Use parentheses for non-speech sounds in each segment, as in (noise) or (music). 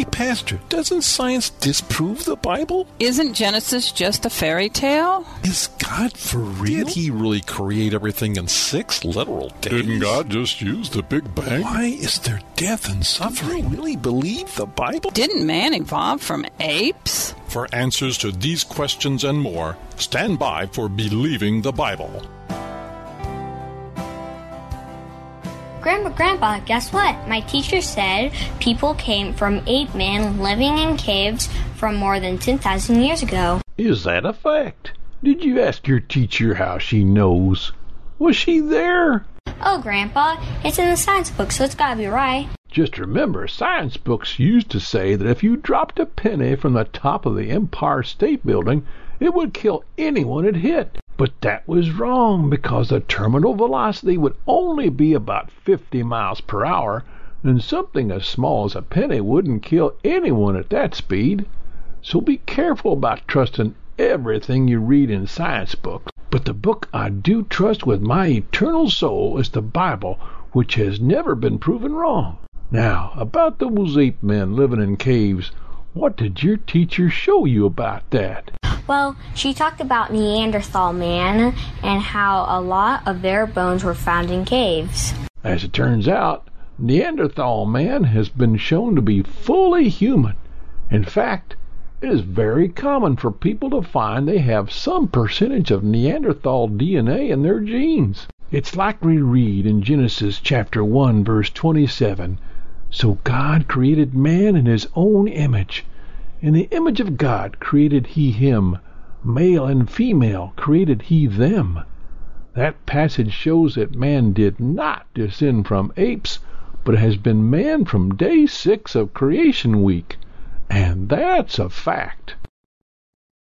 Hey, Pastor, doesn't science disprove the Bible? Isn't Genesis just a fairy tale? Is God for real? Did he really create everything in six literal days? Didn't God just use the Big Bang? Why is there death and suffering? Do you really believe the Bible? Didn't man evolve from apes? For answers to these questions and more, stand by for Believing the Bible. Grandpa, Grandpa, guess what? My teacher said people came from ape men living in caves from more than 10,000 years ago. Is that a fact? Did you ask your teacher how she knows? Was she there? Oh, Grandpa, it's in the science book, so it's gotta be right. Just remember, science books used to say that if you dropped a penny from the top of the Empire State Building, it would kill anyone it hit. But that was wrong because the terminal velocity would only be about 50 miles per hour, and something as small as a penny wouldn't kill anyone at that speed. So be careful about trusting everything you read in science books. But the book I do trust with my eternal soul is the Bible, which has never been proven wrong. Now, about those ape men living in caves, what did your teacher show you about that? Well, she talked about Neanderthal man and how a lot of their bones were found in caves. As it turns out, Neanderthal man has been shown to be fully human. In fact, it is very common for people to find they have some percentage of Neanderthal DNA in their genes. It's like we read in Genesis chapter 1 verse 27, so God created man in his own image. In the image of God created he him, male and female created he them. That passage shows that man did not descend from apes, but has been man from day six of creation week. And that's a fact.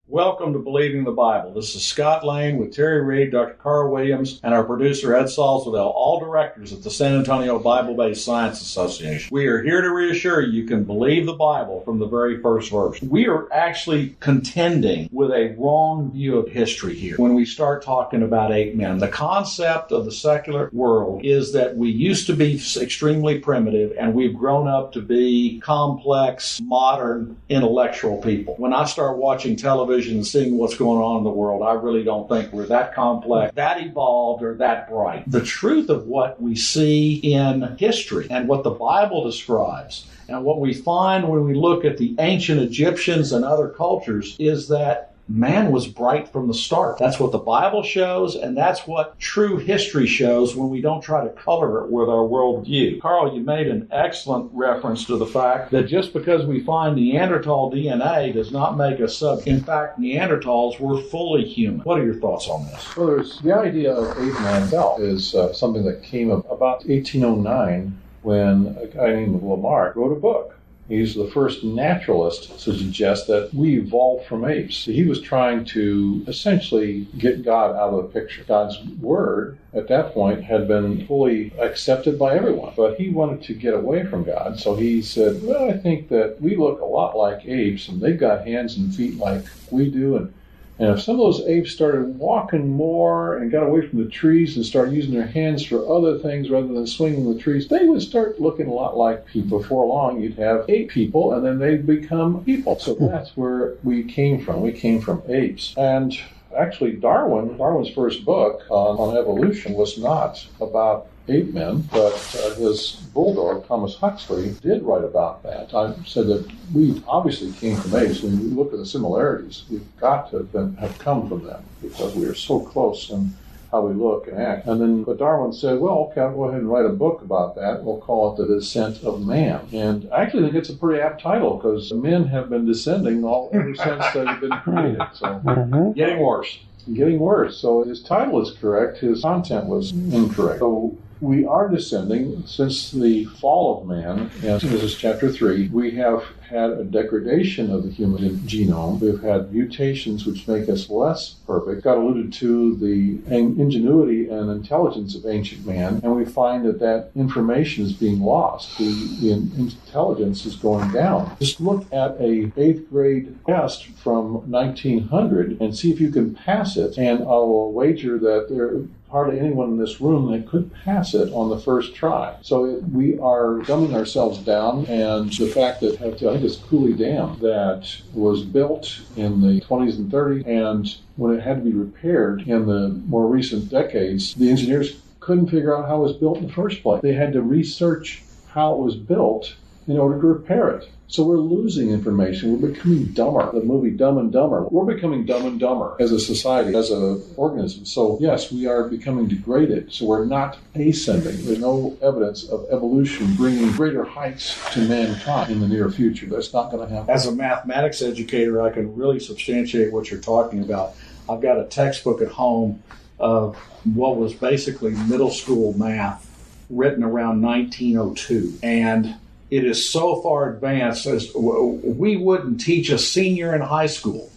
Welcome to Believing the Bible. This is Scott Lane with Terry Reed, Dr. Carl Williams, and our producer Ed Salzwedel, all directors at the San Antonio Bible Based Science Association. We are here to reassure you you can believe the Bible from the very first verse. We are actually contending with a wrong view of history here when we start talking about ape men. The concept of the secular world is that we used to be extremely primitive and we've grown up to be complex, modern, intellectual people. When I start watching television, television and seeing what's going on in the world, I really don't think we're that complex, that evolved, or that bright. The truth of what we see in history and what the Bible describes and what we find when we look at the ancient Egyptians and other cultures is that man was bright from the start. That's what the Bible shows, and that's what true history shows when we don't try to color it with our worldview. Carl, you made an excellent reference to the fact that just because we find Neanderthal DNA does not make us sub. In fact, Neanderthals were fully human. What are your thoughts on this? Well, there's the idea of ape belt is uh, something that came about 1809 when a guy named Lamarck wrote a book He's the first naturalist to suggest that we evolved from apes. He was trying to essentially get God out of the picture. God's word at that point had been fully accepted by everyone, but he wanted to get away from God. So he said, Well, I think that we look a lot like apes, and they've got hands and feet like we do, and and if some of those apes started walking more and got away from the trees and started using their hands for other things rather than swinging the trees, they would start looking a lot like people. Before long, you'd have ape people, and then they'd become people. So hmm. that's where we came from. We came from apes. And actually, Darwin, Darwin's first book on, on evolution was not about ape men, but uh, his bulldog, Thomas Huxley, did write about that. I said that we obviously came from apes. When you look at the similarities, we've got to have, been, have come from them because we are so close in how we look and act. And then but Darwin said, well, okay, I'll go ahead and write a book about that. We'll call it The Descent of Man. And I actually think it's a pretty apt title because men have been descending all ever since they've been created. So mm-hmm. getting worse getting worse. So his title is correct, his content was incorrect. So we are descending since the fall of man, and this is chapter 3. We have had a degradation of the human genome. We've had mutations which make us less perfect. God alluded to the ingenuity and intelligence of ancient man, and we find that that information is being lost. The, the intelligence is going down. Just look at a eighth grade test from 1900 and see if you can pass it, and I will wager that there hardly anyone in this room that could pass it on the first try. So it, we are dumbing ourselves down, and the fact that I think it's Coulee Dam that was built in the 20s and 30s, and when it had to be repaired in the more recent decades, the engineers couldn't figure out how it was built in the first place. They had to research how it was built in order to repair it. So we're losing information. We're becoming dumber. The movie Dumb and Dumber. We're becoming dumb and dumber as a society, as an organism. So yes, we are becoming degraded. So we're not ascending. There's no evidence of evolution bringing greater heights to mankind in the near future. That's not going to happen. As a mathematics educator, I can really substantiate what you're talking about. I've got a textbook at home of what was basically middle school math written around 1902. And it is so far advanced as we wouldn't teach a senior in high school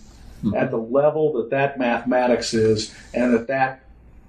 hmm. at the level that that mathematics is and that that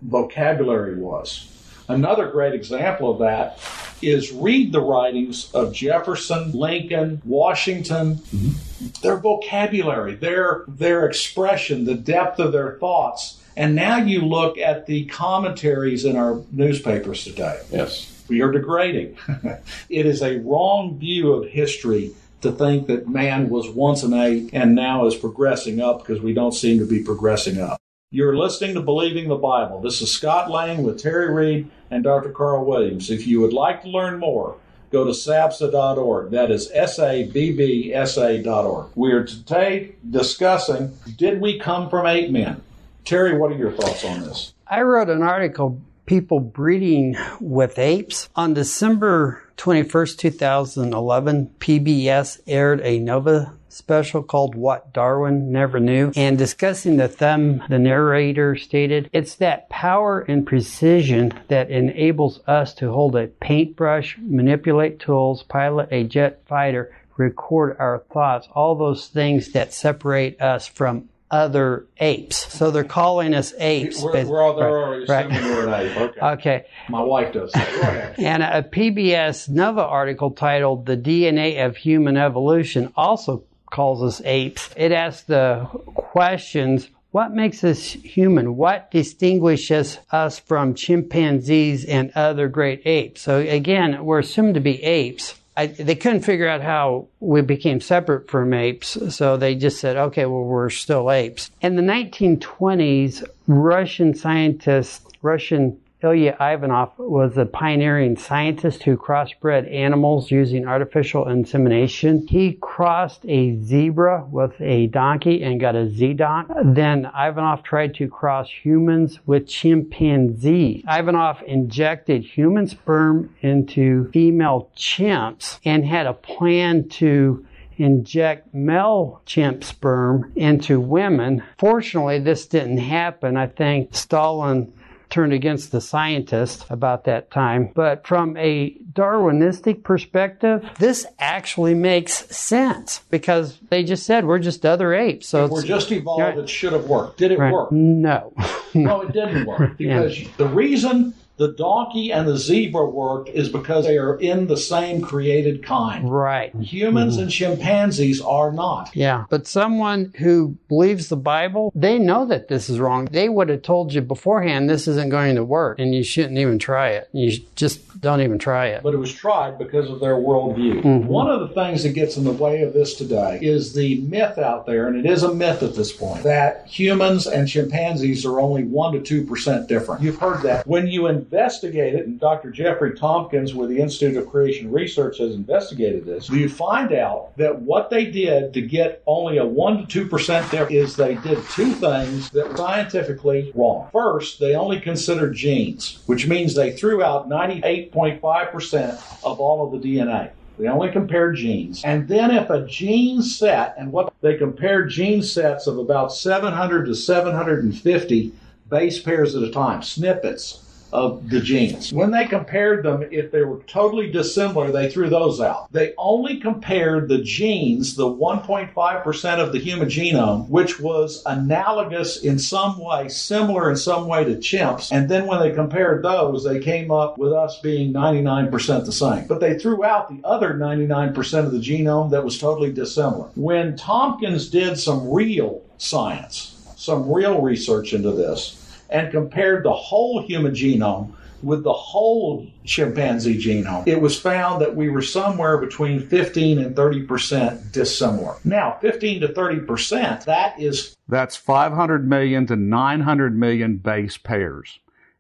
vocabulary was. Another great example of that is read the writings of Jefferson, Lincoln, Washington. Mm-hmm. Their vocabulary, their their expression, the depth of their thoughts. And now you look at the commentaries in our newspapers today. Yes we are degrading. (laughs) it is a wrong view of history to think that man was once an ape and now is progressing up because we don't seem to be progressing up. You're listening to Believing the Bible. This is Scott Lane with Terry Reed and Dr. Carl Williams. If you would like to learn more, go to sabsa.org. That is S A B B S A.org. We are today discussing Did we come from ape men? Terry, what are your thoughts on this? I wrote an article people breeding with apes. On December 21st, 2011, PBS aired a Nova special called What Darwin Never Knew. And discussing the thumb, the narrator stated, it's that power and precision that enables us to hold a paintbrush, manipulate tools, pilot a jet fighter, record our thoughts, all those things that separate us from other apes. So they're calling us apes. We're, we're all there right, right. we're an ape. Okay. okay. My wife does. (laughs) and a PBS Nova article titled "The DNA of Human Evolution" also calls us apes. It asks the questions. What makes us human? What distinguishes us from chimpanzees and other great apes? So again, we're assumed to be apes. I, they couldn't figure out how we became separate from apes, so they just said, okay, well, we're still apes. In the 1920s, Russian scientists, Russian Ilya Ivanov was a pioneering scientist who crossbred animals using artificial insemination. He crossed a zebra with a donkey and got a Z-donk. Then Ivanov tried to cross humans with chimpanzees. Ivanov injected human sperm into female chimps and had a plan to inject male chimp sperm into women. Fortunately, this didn't happen. I think Stalin turned against the scientists about that time. But from a Darwinistic perspective, this actually makes sense because they just said we're just other apes. So if we're just evolved, right. it should have worked. Did it right. work? No. (laughs) no, it didn't work because yeah. the reason the donkey and the zebra worked is because they are in the same created kind. Right. Humans mm-hmm. and chimpanzees are not. Yeah. But someone who believes the Bible, they know that this is wrong. They would have told you beforehand this isn't going to work and you shouldn't even try it. You just don't even try it. But it was tried because of their worldview. Mm-hmm. One of the things that gets in the way of this today is the myth out there, and it is a myth at this point, that humans and chimpanzees are only 1% to 2% different. You've heard that. When you investigate it, and Dr. Jeffrey Tomkins with the Institute of Creation Research has investigated this, you find out that what they did to get only a 1% to 2% difference is they did two things that were scientifically wrong. First, they only considered genes, which means they threw out 98 8.5% of all of the DNA. They only compared genes. And then if a gene set, and what they compared gene sets of about 700 to 750 base pairs at a time, snippets of the genes. When they compared them, if they were totally dissimilar, they threw those out. They only compared the genes, the 1.5% of the human genome, which was analogous in some way, similar in some way to chimps. And then when they compared those, they came up with us being 99% the same. But they threw out the other 99% of the genome that was totally dissimilar. When Tomkins did some real science, some real research into this, and compared the whole human genome with the whole chimpanzee genome, it was found that we were somewhere between 15 and 30 percent dissimilar. Now, 15 to 30 percent, that is. That's 500 million to 900 million base pairs.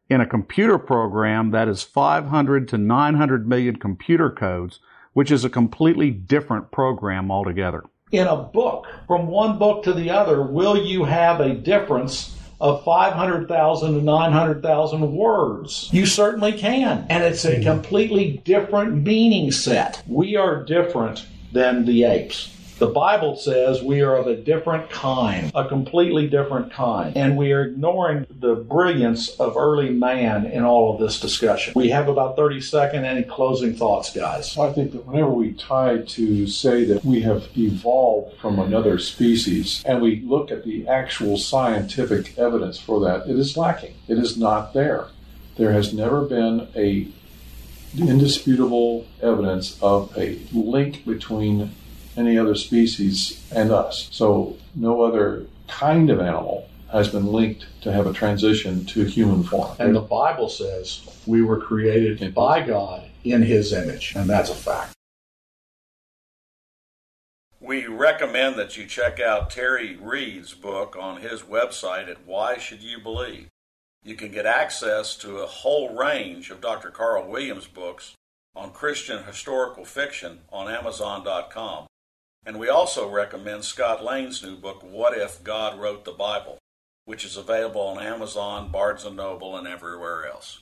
In a computer program, that is 500 to 900 million computer codes, which is a completely different program altogether. In a book, from one book to the other, will you have a difference of 500,000 to 900,000 words. You certainly can. And it's a completely different meaning set. We are different than the apes. The Bible says we are of a different kind, a completely different kind, and we are ignoring the brilliance of early man in all of this discussion. We have about 30 seconds. Any closing thoughts, guys? I think that whenever we try to say that we have evolved from another species and we look at the actual scientific evidence for that, it is lacking. It is not there. There has never been a indisputable evidence of a link between any other species and us. So no other kind of animal has been linked to have a transition to human form. And the Bible says we were created by God in his image, and that's a fact. We recommend that you check out Terry Reed's book on his website at Why Should You Believe. You can get access to a whole range of Dr. Carl Williams books on Christian historical fiction on Amazon.com. And we also recommend Scott Lane's new book, What If God Wrote the Bible, which is available on Amazon, Barnes & Noble, and everywhere else.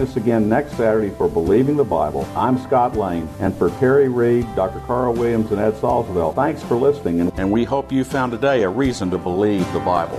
us again next Saturday for Believing the Bible. I'm Scott Lane, and for Terry Reed, Dr. Carl Williams, and Ed Salzwedel, thanks for listening, and we hope you found today a reason to believe the Bible.